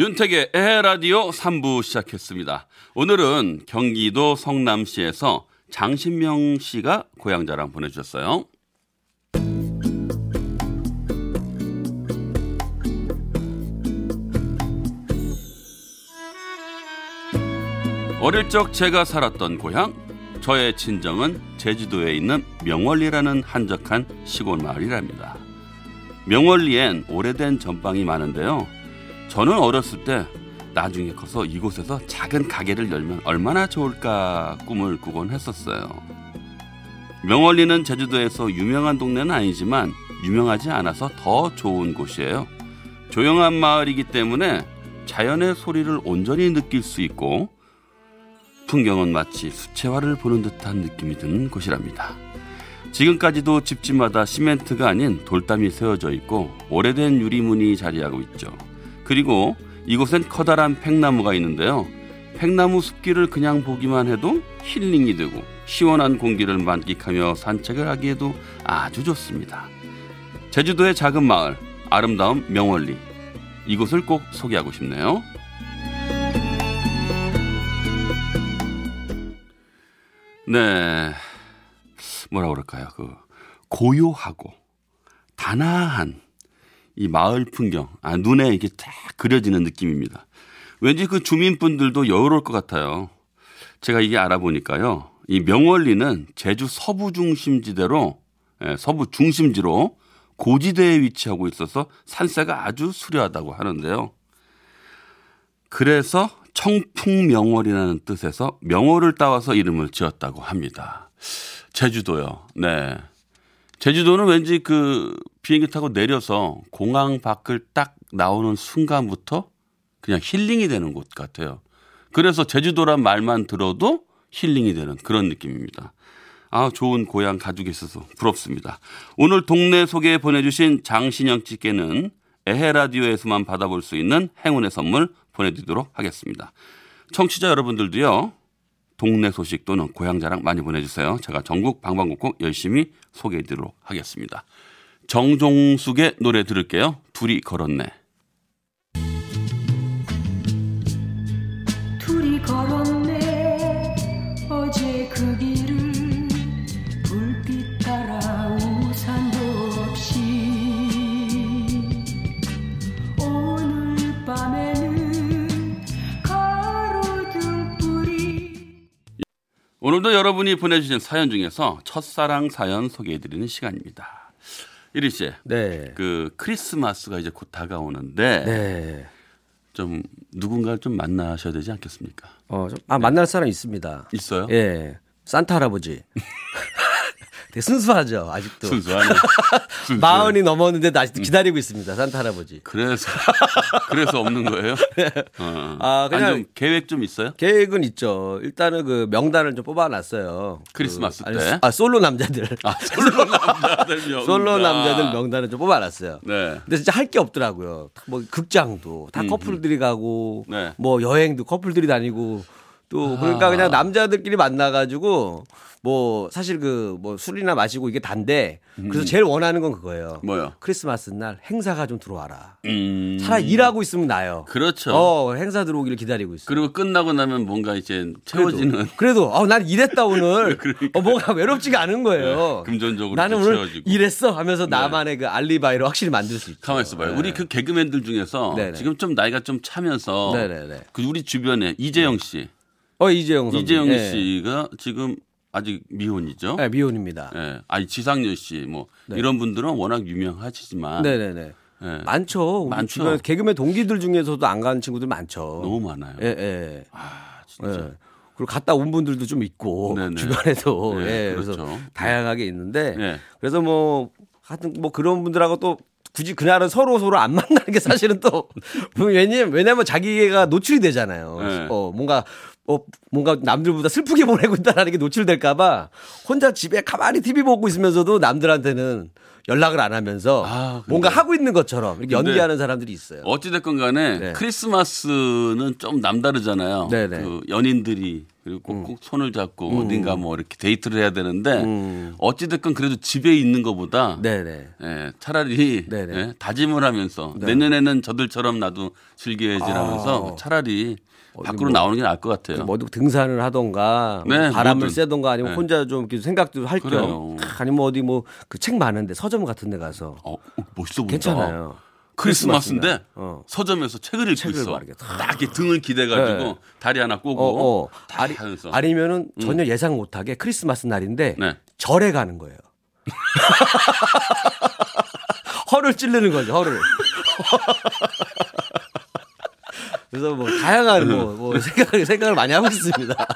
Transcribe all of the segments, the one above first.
윤택의 에헤라디오 3부 시작했습니다. 오늘은 경기도 성남시에서 장신명 씨가 고향 자랑 보내주셨어요. 어릴 적 제가 살았던 고향, 저의 친정은 제주도에 있는 명월리라는 한적한 시골 마을이랍니다. 명월리엔 오래된 전방이 많은데요. 저는 어렸을 때 나중에 커서 이곳에서 작은 가게를 열면 얼마나 좋을까 꿈을 꾸곤 했었어요. 명월리는 제주도에서 유명한 동네는 아니지만 유명하지 않아서 더 좋은 곳이에요. 조용한 마을이기 때문에 자연의 소리를 온전히 느낄 수 있고 풍경은 마치 수채화를 보는 듯한 느낌이 드는 곳이랍니다. 지금까지도 집집마다 시멘트가 아닌 돌담이 세워져 있고 오래된 유리문이 자리하고 있죠. 그리고 이곳엔 커다란 팽나무가 있는데요. 팽나무 숲길을 그냥 보기만 해도 힐링이 되고 시원한 공기를 만끽하며 산책을 하기에도 아주 좋습니다. 제주도의 작은 마을, 아름다운 명월리. 이곳을 꼭 소개하고 싶네요. 네. 뭐라 그럴까요? 그 고요하고 단아한 이 마을 풍경, 아, 눈에 이게 딱 그려지는 느낌입니다. 왠지 그 주민분들도 여유로울 것 같아요. 제가 이게 알아보니까요. 이 명월리는 제주 서부 중심지대로, 예, 서부 중심지로 고지대에 위치하고 있어서 산세가 아주 수려하다고 하는데요. 그래서 청풍명월이라는 뜻에서 명월을 따와서 이름을 지었다고 합니다. 제주도요. 네. 제주도는 왠지 그 비행기 타고 내려서 공항 밖을 딱 나오는 순간부터 그냥 힐링이 되는 곳 같아요. 그래서 제주도란 말만 들어도 힐링이 되는 그런 느낌입니다. 아, 좋은 고향 가지고 있어서 부럽습니다. 오늘 동네 소개 보내주신 장신영 씨께는 에헤라디오에서만 받아볼 수 있는 행운의 선물 보내드리도록 하겠습니다. 청취자 여러분들도요. 동네 소식 또는 고향 자랑 많이 보내주세요. 제가 전국 방방곡곡 열심히 소개해드리도록 하겠습니다. 정종숙의 노래 들을게요. 둘이 걸었네. 오늘도 여러분이 보내주신 사연 중에서 첫사랑 사연 소개해드리는 시간입니다. 이리 씨, 네. 그 크리스마스가 이제 곧 다가오는데 네. 좀 누군가를 좀 만나셔야 되지 않겠습니까? 어, 좀- 아, 만날 사람 있습니다. 있어요? 예. 산타 할아버지. 되게 순수하죠, 아직도. 순수하네. 순수해. 마흔이 넘었는데도 아직도 기다리고 있습니다, 산타 할아버지. 그래서 그래서 없는 거예요? 어. 아, 그냥- 아니, 좀 계획 좀 있어요? 계획은 있죠. 일단은 그 명단을 좀 뽑아놨어요. 크리스마스 그, 때? 아, 솔로 남자들. 아, 솔로 남자들 명. 솔로 남자들 명단을 좀 뽑아놨어요. 네. 근데 진짜 할 게 없더라고요. 뭐 극장도 다 커플들이 가고 네. 뭐 여행도 커플들이 다니고 또 그러니까 그냥 남자들끼리 만나가지고 뭐 사실 그 뭐 술이나 마시고 이게 단데 그래서 제일 원하는 건 그거예요. 뭐요? 크리스마스 날 행사가 좀 들어와라. 음. 차라리 일하고 있으면 나요. 그렇죠. 어 행사 들어오기를 기다리고 있어. 그리고 끝나고 나면 뭔가 이제 채워지는 그래도 어, 난 일했다 오늘. 그러니까. 어, 뭐가 외롭지가 않은 거예요. 네, 금전적으로 나는 또 오늘 채워지고. 네. 일했어 하면서 나만의 그 알리바이를 확실히 만들 수 있죠. 가만 있어봐요. 네. 우리 그 개그맨들 중에서 네네. 지금 좀 나이가 좀 차면서 네네네. 그 우리 주변에 이재영 씨, 어 이재영 선수. 이재영 네. 씨가 지금 아직 미혼이죠. 네, 미혼입니다. 예. 아니 지상렬 씨뭐 이런 분들은 워낙 유명하시지만 네네네. 예. 많죠. 많죠. 주변 개그맨 동기들 중에서도 안 가는 친구들 많죠. 너무 많아요. 예, 예. 아 진짜. 예. 그리고 갔다 온 분들도 좀 있고 네네. 주변에도 네, 예, 그래서 그렇죠. 다양하게 있는데 네. 그래서 뭐 하여튼 뭐 그런 분들하고 또 굳이 그날은 서로 서로 안 만나는 게 사실은 또 왜냐면 왜냐면 자기가 노출이 되잖아요. 네. 어 뭔가 어, 뭔가 남들보다 슬프게 보내고 있다라는 게 노출될까봐 혼자 집에 가만히 TV 보고 있으면서도 남들한테는 연락을 안 하면서 아, 뭔가 하고 있는 것처럼 이렇게 연기하는 사람들이 있어요. 어찌됐건 간에 네. 크리스마스는 좀 남다르잖아요. 네네. 음. 그 연인들이 그리고 꼭, 꼭 손을 잡고 어딘가 뭐 이렇게 데이트를 해야 되는데 어찌됐건 그래도 집에 있는 것보다 음. 네네. 예, 차라리 네네. 예, 다짐을 하면서 내년에는 저들처럼 나도 즐겨야지라면서 아. 차라리 밖으로 뭐- 나오는 게 나을 것 같아요. 뭐 어디 등산을 하던가 뭐 네, 바람을 뭐든. 쐬던가 아니면 네. 혼자 좀 생각도 할. 겸 아니면 어디 뭐 그 책 많은데 서점 같은 데 가서 어, 어, 멋있어 보인다. 괜찮아요. 크리스마스인데. 어. 서점에서 책을 읽고 책을 있어. 딱 이렇게 등을 기대가지고 네. 다리 하나 꼬고 어, 어. 다 아니, 하면서. 아니면은 전혀 예상 못하게 크리스마스 날인데 네. 절에 가는 거예요. 허를 찌르는 거죠, 허를. 그래서 뭐 다양한 뭐, 뭐 생각을 생각을 많이 하고 있습니다.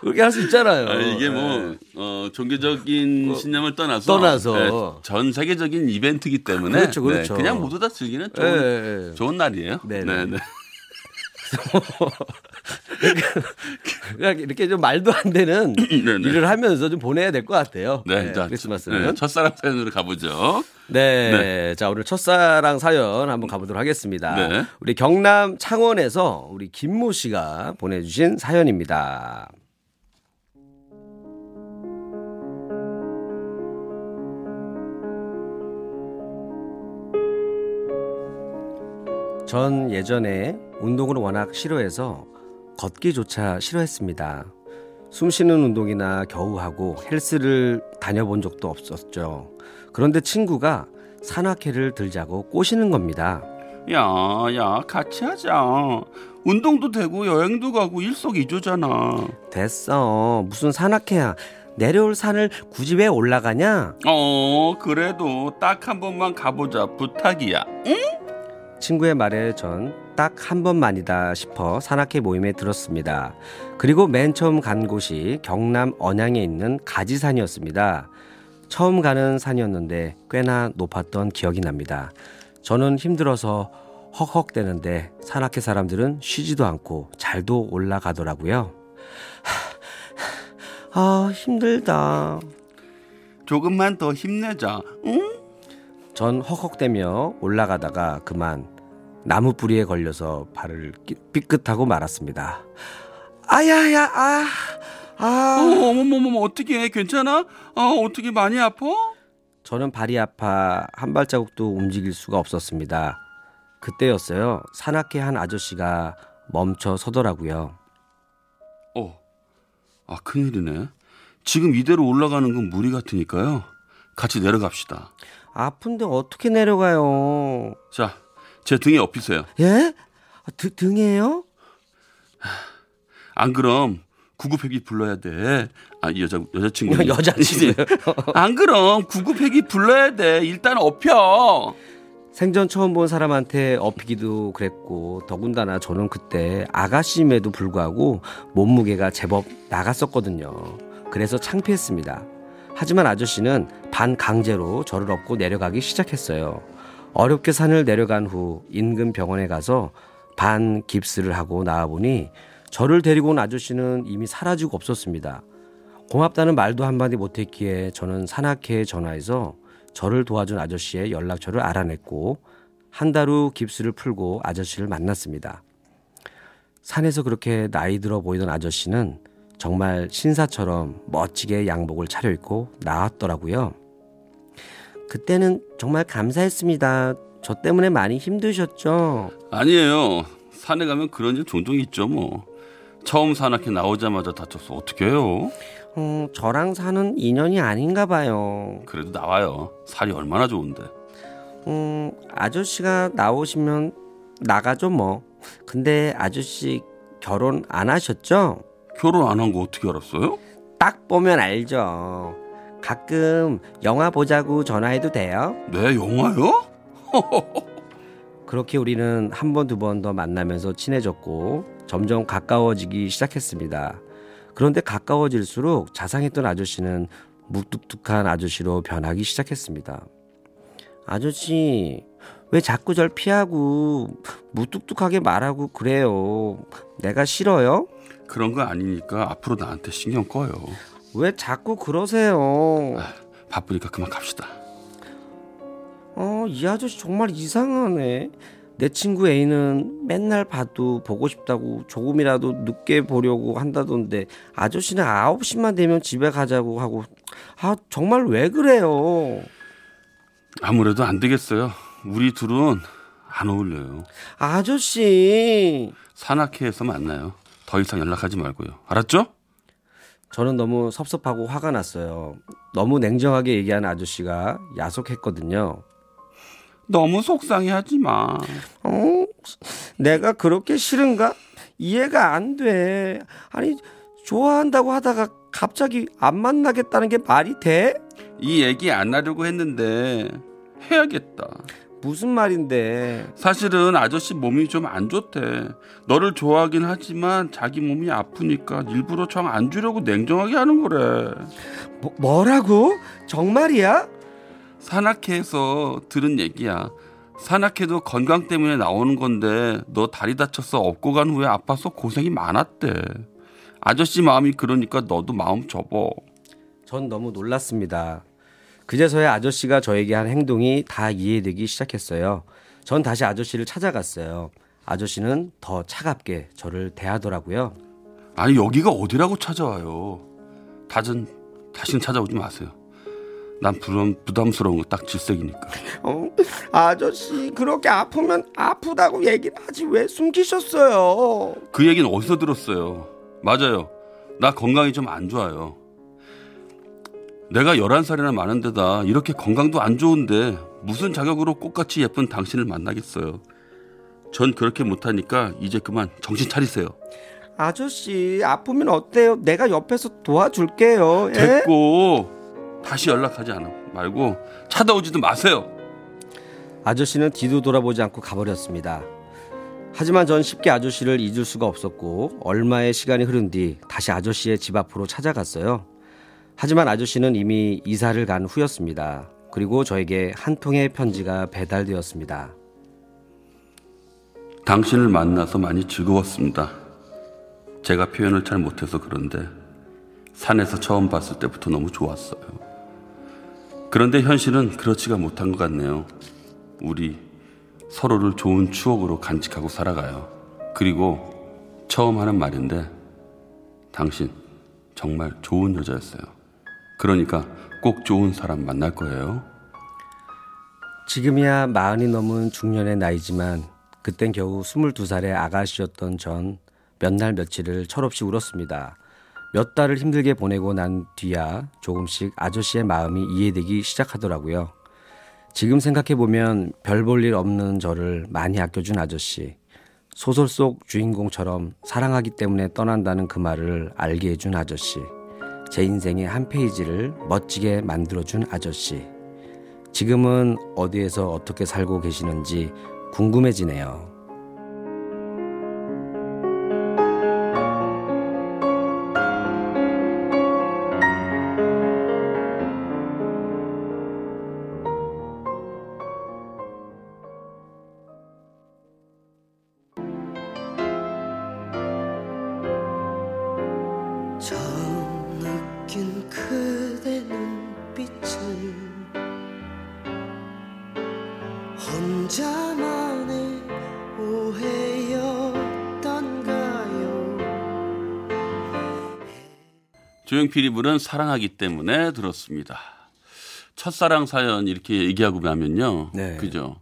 그렇게 할 수 있잖아요. 아, 이게 뭐 네. 어, 종교적인 신념을 떠나서, 떠나서. 네, 전 세계적인 이벤트이기 때문에 그렇죠, 그렇죠. 네, 그냥 모두 다 즐기는 예, 좋은, 예, 예. 좋은 날이에요. 네, 네, 네. 네. 그냥 이렇게 좀 말도 안 되는 네, 네. 일을 하면서 좀 보내야 될 것 같아요. 네, 네, 자, 크리스마스는. 네, 첫사랑 사연으로 가보죠. 네. 자, 오늘 첫사랑 사연 한번 가보도록 하겠습니다. 네. 우리 경남 창원에서 우리 김모 씨가 보내주신 사연입니다. 전 예전에 운동을 워낙 싫어해서 걷기조차 싫어했습니다. 숨 쉬는 운동이나 겨우 하고 헬스를 다녀본 적도 없었죠. 그런데 친구가 산악회를 들자고 꼬시는 겁니다. 야, 야, 같이 하자. 운동도 되고 여행도 가고 일석이조잖아. 됐어. 무슨 산악회야. 내려올 산을 굳이 왜 올라가냐? 어, 그래도 딱 한 번만 가보자. 부탁이야. 친구의 말에 전 딱 한 번만이다 싶어 산악회 모임에 들었습니다. 그리고 맨 처음 간 곳이 경남 언양에 있는 가지산이었습니다. 처음 가는 산이었는데 꽤나 높았던 기억이 납니다. 저는 힘들어서 헉헉대는데 산악회 사람들은 쉬지도 않고 잘도 올라가더라고요. 아, 힘들다. 조금만 더 힘내자. 응? 전 헉헉대며 올라가다가 그만 나무 뿌리에 걸려서 발을 끼- 삐끗하고 말았습니다. 아야야 아. 어, 아. 어 머머머, 어떻게 괜찮아? 어, 어떻게 많이 아파? 저는 발이 아파 한 발자국도 움직일 수가 없었습니다. 그때였어요. 산악회 한 아저씨가 멈춰 서더라고요. 어, 아 큰일이네. 지금 이대로 올라가는 건 무리 같으니까요. 같이 내려갑시다. 아픈데 어떻게 내려가요? 자, 제 등에 엎이세요. 예? 아, 드, 등에요? 안 그럼 구급회기 불러야 돼. 아, 이 여자 여자친구. 여자친구요? 안 그럼 구급회기 불러야 돼. 일단 엎여. 생전 처음 본 사람한테 엎이기도 그랬고 더군다나 저는 그때 아가씨임에도 불구하고 몸무게가 제법 나갔었거든요. 그래서 창피했습니다. 하지만 아저씨는 반 강제로 저를 업고 내려가기 시작했어요. 어렵게 산을 내려간 후 인근 병원에 가서 반 깁스를 하고 나와보니 저를 데리고 온 아저씨는 이미 사라지고 없었습니다. 고맙다는 말도 한마디 못했기에 저는 산악회에 전화해서 저를 도와준 아저씨의 연락처를 알아냈고 한 달 후 깁스를 풀고 아저씨를 만났습니다. 산에서 그렇게 나이 들어 보이던 아저씨는 정말 신사처럼 멋지게 양복을 차려입고 나왔더라고요. 그때는 정말 감사했습니다. 저 때문에 많이 힘드셨죠? 아니에요. 산에 가면 그런 일 종종 있죠, 뭐. 처음 산악회 나오자마자 다쳐서 어떻게 해요? 음, 저랑 사는 인연이 아닌가 봐요. 그래도 나와요. 살이 얼마나 좋은데. 음, 아저씨가 나오시면 나가죠, 뭐. 근데 아저씨 결혼 안 하셨죠? 결혼 안 한 거 어떻게 알았어요? 딱 보면 알죠. 가끔 영화 보자고 전화해도 돼요? 네, 영화요? 그렇게 우리는 한 번, 두 번 더 만나면서 친해졌고 점점 가까워지기 시작했습니다. 그런데 가까워질수록 자상했던 아저씨는 묵뚝뚝한 아저씨로 변하기 시작했습니다. 아저씨, 왜 자꾸 절 피하고 무뚝뚝하게 말하고 그래요? 내가 싫어요? 그런 거 아니니까 앞으로 나한테 신경 꺼요. 왜 자꾸 그러세요? 바쁘니까 그만 갑시다. 어, 이 아저씨 정말 이상하네. 내 친구 A는 맨날 봐도 보고 싶다고 조금이라도 늦게 보려고 한다던데 아저씨는 9시만 되면 집에 가자고 하고 아 정말 왜 그래요? 아무래도 안 되겠어요. 우리 둘은 안 어울려요. 아저씨 산악회에서 만나요. 더 이상 연락하지 말고요. 알았죠? 저는 너무 섭섭하고 화가 났어요. 너무 냉정하게 얘기하는 아저씨가 야속했거든요. 너무 속상해 하지 마. 어? 내가 그렇게 싫은가? 이해가 안 돼. 아니, 좋아한다고 하다가 갑자기 안 만나겠다는 게 말이 돼? 이 얘기 안 하려고 했는데 해야겠다. 무슨 말인데? 사실은 아저씨 몸이 좀 안 좋대. 너를 좋아하긴 하지만 자기 몸이 아프니까 일부러 정 안 주려고 냉정하게 하는 거래. 뭐, 뭐라고? 정말이야? 산악회에서 들은 얘기야. 산악회도 건강 때문에 나오는 건데 너 다리 다쳐서 업고 간 후에 아파서 고생이 많았대. 아저씨 마음이 그러니까 너도 마음 접어. 전 너무 놀랐습니다. 그제서야 아저씨가 저에게 한 행동이 다 이해되기 시작했어요. 전 다시 아저씨를 찾아갔어요. 아저씨는 더 차갑게 저를 대하더라고요. 아니 여기가 어디라고 찾아와요. 다진 다시는 찾아오지 마세요. 난 부담 부담스러운 거 딱 질색이니까. 어? 아저씨 그렇게 아프면 아프다고 얘기를 하지 왜 숨기셨어요? 그 얘기는 어디서 들었어요? 맞아요. 나 건강이 좀 안 좋아요. 내가 11살이나 많은 데다 이렇게 건강도 안 좋은데 무슨 자격으로 꽃같이 예쁜 당신을 만나겠어요. 전 그렇게 못하니까 이제 그만 정신 차리세요. 아저씨 아프면 어때요? 내가 옆에서 도와줄게요. 예? 됐고 다시 연락하지 않아 말고 찾아오지도 마세요. 아저씨는 뒤도 돌아보지 않고 가버렸습니다. 하지만 전 쉽게 아저씨를 잊을 수가 없었고 얼마의 시간이 흐른 뒤 다시 아저씨의 집 앞으로 찾아갔어요. 하지만 아저씨는 이미 이사를 간 후였습니다. 그리고 저에게 한 통의 편지가 배달되었습니다. 당신을 만나서 많이 즐거웠습니다. 제가 표현을 잘 못해서 그런데 산에서 처음 봤을 때부터 너무 좋았어요. 그런데 현실은 그렇지가 못한 것 같네요. 우리 서로를 좋은 추억으로 간직하고 살아가요. 그리고 처음 하는 말인데 당신 정말 좋은 여자였어요. 그러니까 꼭 좋은 사람 만날 거예요. 지금이야 마흔이 넘은 중년의 나이지만 그땐 겨우 22살의 아가씨였던 전 몇 날 며칠을 철없이 울었습니다. 몇 달을 힘들게 보내고 난 뒤야 조금씩 아저씨의 마음이 이해되기 시작하더라고요. 지금 생각해보면 별 볼 일 없는 저를 많이 아껴준 아저씨. 소설 속 주인공처럼 사랑하기 때문에 떠난다는 그 말을 알게 해준 아저씨. 제 인생의 한 페이지를 멋지게 만들어준 아저씨. 지금은 어디에서 어떻게 살고 계시는지 궁금해지네요. 부른 사랑하기 때문에 들었습니다. 첫사랑 사연 이렇게 얘기하고 나면요. 네. 그죠.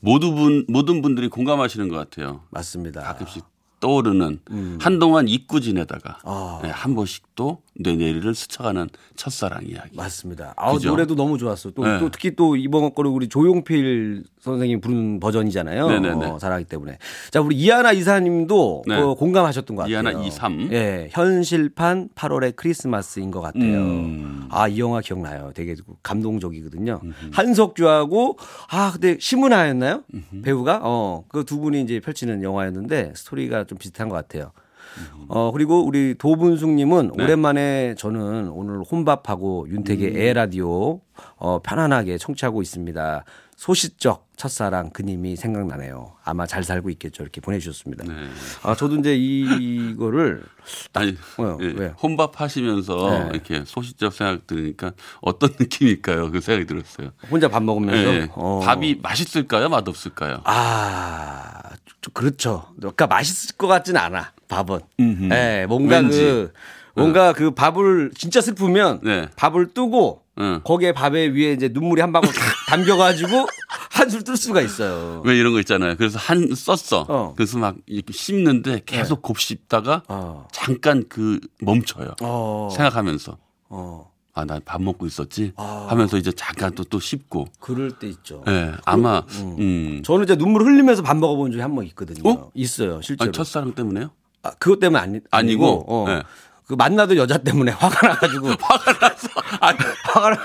모두 분, 모든 분들이 공감하시는 것 같아요. 맞습니다. 가끔씩 떠오르는 한동안 잊고 지내다가 아. 네, 한 번씩 또 뇌내리를 스쳐가는 첫사랑 이야기. 맞습니다. 아 그죠? 노래도 너무 좋았어. 또, 네. 또 특히 또 이번 거는 우리 조용필 선생님 부른 버전이잖아요. 네네네. 어, 사랑하기 때문에. 자 우리 이하나 이사님도 네. 어, 공감하셨던 것 같아요. 이하나 이삼. 예, 현실판 8월의 크리스마스인 것 같아요. 음. 아이 영화 기억나요. 되게 감동적이거든요. 한석주하고 아 근데 심은하였나요? 배우가 어그 두 분이 이제 펼치는 영화였는데 스토리가 좀 비슷한 것 같아요. 어 그리고 우리 도분숙님은 네. 오랜만에 저는 오늘 혼밥하고 윤택의 음. 에라디오 어, 편안하게 청취하고 있습니다. 소시적 첫사랑 그님이 생각나네요. 아마 잘 살고 있겠죠. 이렇게 보내주셨습니다. 네. 아 저도 이제 이거를 아니 어, 예, 왜? 혼밥 하시면서 네. 이렇게 소시적 생각 들으니까 어떤 느낌일까요? 그 생각이 들었어요. 혼자 밥 먹으면서 예, 어. 밥이 맛있을까요? 맛없을까요? 아, 좀 그렇죠. 그러니까 맛있을 것 같진 않아. 밥은. 예, 뭔가 왠지. 그 뭔가 그 밥을 진짜 슬프면 네. 밥을 뜨고 응. 거기에 밥에 위에 이제 눈물이 한 방울 탁 담겨가지고 한술 뜰 수가 있어요. 왜 이런 거 있잖아요. 그래서 한 썼어. 어. 그래서 막 이렇게 씹는데 계속 곱씹다가 어. 잠깐 그 멈춰요. 어. 생각하면서 어. 아나 밥 먹고 있었지 아. 하면서 이제 잠깐 또 또 씹고. 그럴 때 있죠. 예, 아마 음. 저는 이제 눈물 흘리면서 밥 먹어본 적이 한 번 있거든요. 어? 있어요, 실제로. 아니, 첫사랑 때문에요? 아, 그것 때문에 아니, 아니고, 아니고, 어. 네. 그 만나던 여자 때문에 화가 나가지고 화가 나서 아니 화가 나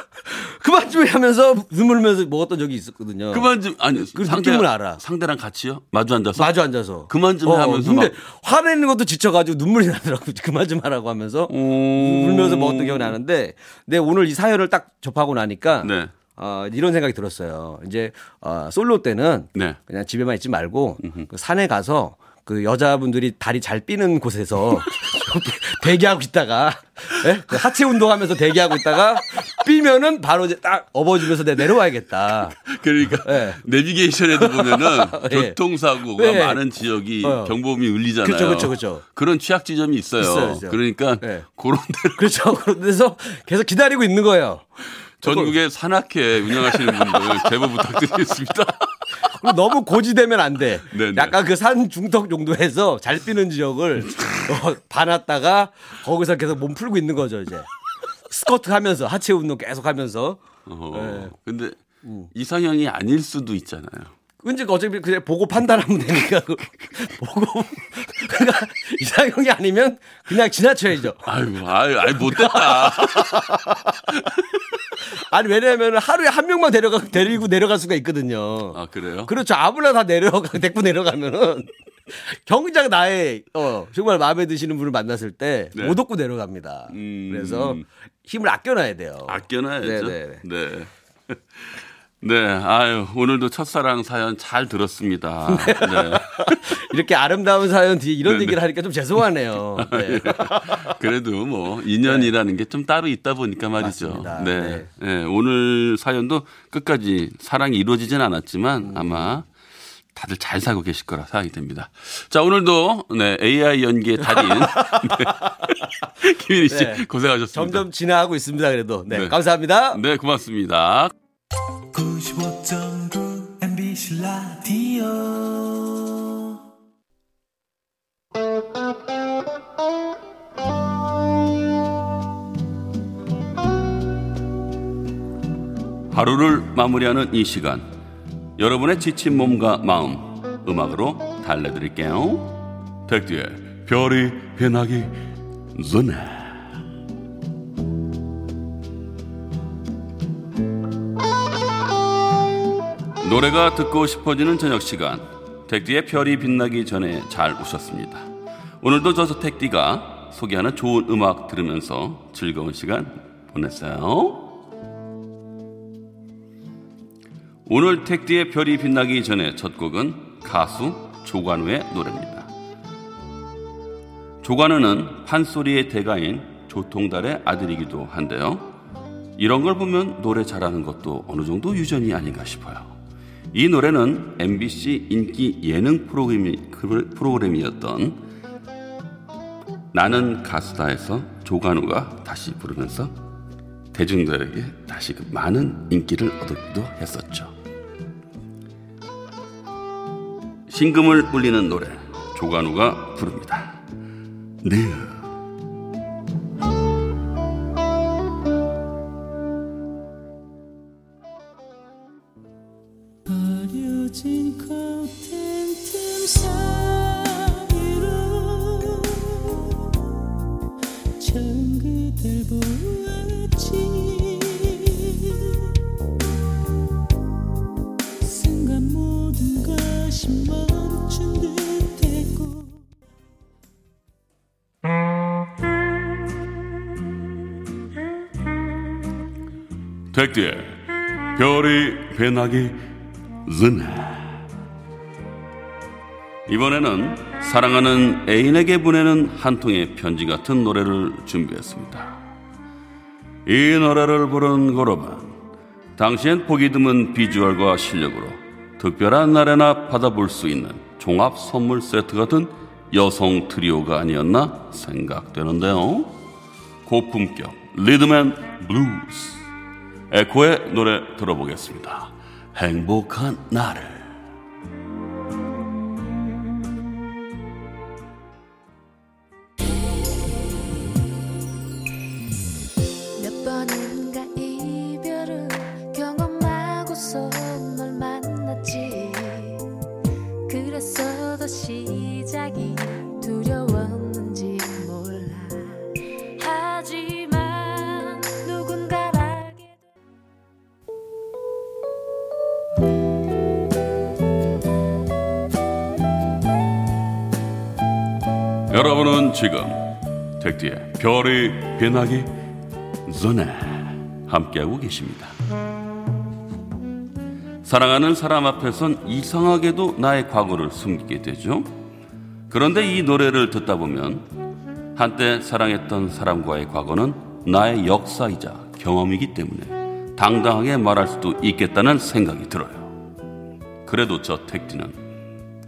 그만 좀 하면서 눈물 흘면서 먹었던 적이 있었거든요. 그만 좀 아니 그 느낌을 알아. 상대랑 같이요? 마주 앉아서 마주 앉아서 그만 좀 하면서 근데 막- 화내는 것도 지쳐가지고 눈물이 나더라고 그만 좀 하라고 하면서 오. 울면서 먹었던 기억이 나는데 내 오늘 이 사연을 딱 접하고 나니까 네. 어, 이런 생각이 들었어요. 이제 어, 솔로 때는 네. 그냥 집에만 있지 말고 그 산에 가서 그 여자분들이 다리 잘 삐는 곳에서 대기하고 있다가 예? 그 하체 운동하면서 대기하고 있다가 삐면은 바로 이제 딱 업어주면서 내가 내려와야겠다. 그러니까 네. 내비게이션에도 보면은 예. 교통사고가 네. 많은 지역이 어. 경보음이 울리잖아요. 그쵸, 그쵸, 그쵸. 런 취약 지점이 있어요. 있어요, 있어요. 그러니까 네. 그런 데를 그렇죠. 그런 데서 계속 기다리고 있는 거예요. 전국에 산악회 운영하시는 분들 제보 부탁드리겠습니다. 그리고 너무 고지되면 안 돼. 네네. 약간 그 산 중턱 정도에서 잘 뛰는 지역을 어, 봐놨다가 거기서 계속 몸 풀고 있는 거죠 이제. 스쿼트 하면서 하체 운동 계속 하면서. 어, 네. 근데 음. 이상형이 아닐 수도 있잖아요. 근데 어차피 그냥 보고 판단하면 되니까 그 보고 그러니까 이상형이 아니면 그냥 지나쳐야죠. 아유, 아유, 아유 못됐다. 아니 왜냐하면 하루에 한 명만 데려가 데리고 내려갈 수가 있거든요. 아 그래요? 그렇죠. 아무나 다 내려가 데리고 내려가면은 경장 나의 어, 정말 마음에 드시는 분을 만났을 때못 네. 얻고 내려갑니다. 음. 그래서 힘을 아껴놔야 돼요. 아껴놔야죠. 네네. 네. 네, 아유 오늘도 첫사랑 사연 잘 들었습니다. 네. 이렇게 아름다운 사연 뒤에 이런 네네. 얘기를 하니까 좀 죄송하네요. 네. 그래도 뭐 인연이라는 게 좀 따로 있다 보니까 말이죠. 네. 네. 네, 오늘 사연도 끝까지 사랑이 이루어지진 않았지만 음. 아마 다들 잘 살고 계실 거라 생각이 됩니다. 자, 오늘도 네, AI 연기의 달인 네. 김민희 씨 네. 고생하셨습니다. 점점 진화하고 있습니다. 그래도 네, 네. 감사합니다. 네, 고맙습니다. 95.9 MBC 라디오. 하루를 마무리하는 이 시간. 여러분의 지친 몸과 마음 음악으로 달래드릴게요. 택디의 별이 빛나기 전에 노래가 듣고 싶어지는 저녁 시간 택디의 별이 빛나기 전에 잘 오셨습니다 오늘도 저 택디가 소개하는 좋은 음악 들으면서 즐거운 시간 보냈어요 오늘 택디의 별이 빛나기 전에 첫 곡은 가수 조관우의 노래입니다. 조관우는 판소리의 대가인 조통달의 아들이기도 한데요. 이런 걸 보면 노래 잘하는 것도 어느 정도 유전이 아닌가 싶어요. 이 노래는 MBC 인기 예능 프로그램이, 프로그램이었던 나는 가수다에서 조관우가 다시 부르면서 대중들에게 다시 그 많은 인기를 얻기도 했었죠. 신금을 울리는 노래 조관우가 부릅니다. 네. 택디의 별이 배나기 전에 이번에는 사랑하는 애인에게 보내는 한 통의 편지 같은 노래를 준비했습니다. 이 노래를 부른 그룹은 당시엔 보기 드문 비주얼과 실력으로 특별한 날에나 받아볼 수 있는 종합 선물 세트 같은 여성 트리오가 아니었나 생각되는데요. 고품격 리드맨 블루스 에코의 노래 들어보겠습니다. 행복한 나를 여러분은 지금 택디의 별이 빛나기 전에 함께하고 계십니다. 사랑하는 사람 앞에선 이상하게도 나의 과거를 숨기게 되죠. 그런데 이 노래를 듣다 보면 한때 사랑했던 사람과의 과거는 나의 역사이자 경험이기 때문에 당당하게 말할 수도 있겠다는 생각이 들어요. 그래도 저 택디는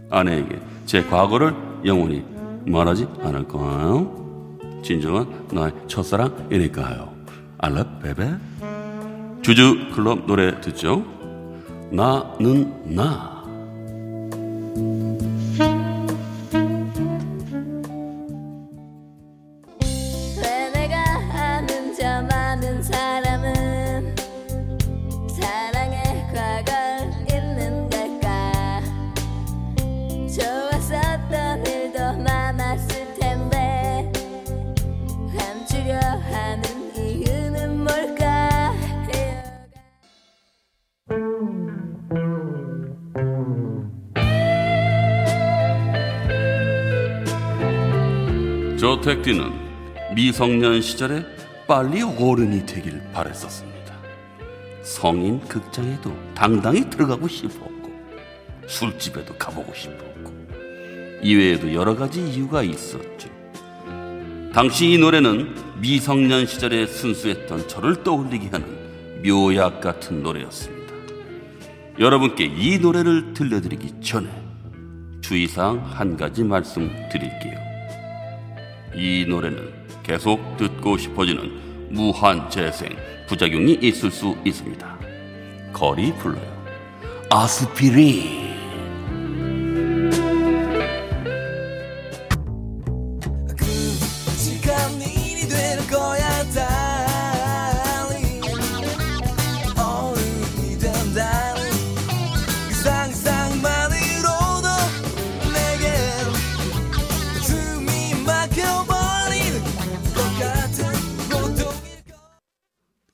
아내에게 제 과거를 영원히 말하지 않을 거예요. 진정한 나의 첫사랑이니까요. 알라 베베. 주주 클럽 노래 듣죠? 나는 나. 저 택디는 미성년 시절에 빨리 어른이 되길 바랬었습니다. 성인 극장에도 당당히 들어가고 싶었고 술집에도 가보고 싶었고 이외에도 여러 가지 이유가 있었죠. 당시 이 노래는 미성년 시절에 순수했던 저를 떠올리게 하는 묘약 같은 노래였습니다. 여러분께 이 노래를 들려드리기 전에 주의사항 한 가지 말씀드릴게요. 이 노래는 계속 듣고 싶어지는 무한 재생 부작용이 있을 수 있습니다. 거리 불러요. 아스피린.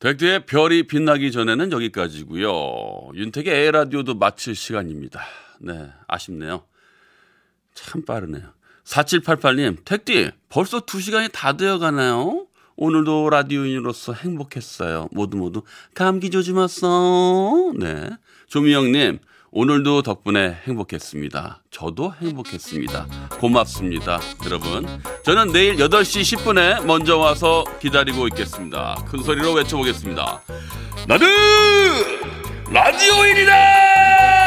백대의 별이 빛나기 전에는 여기까지고요. 윤택의 에라디오도 마칠 시간입니다. 네, 아쉽네요. 참 빠르네요. 4788님, 택디, 벌써 2시간이 다 되어 가나요? 오늘도 라디오인으로서 행복했어요. 모두 모두 감기 조심하소. 네. 조미영님, 오늘도 덕분에 행복했습니다. 저도 행복했습니다. 고맙습니다. 여러분. 저는 내일 8시 10분에 먼저 와서 기다리고 있겠습니다. 큰 소리로 외쳐보겠습니다. 나는 라디오인이다!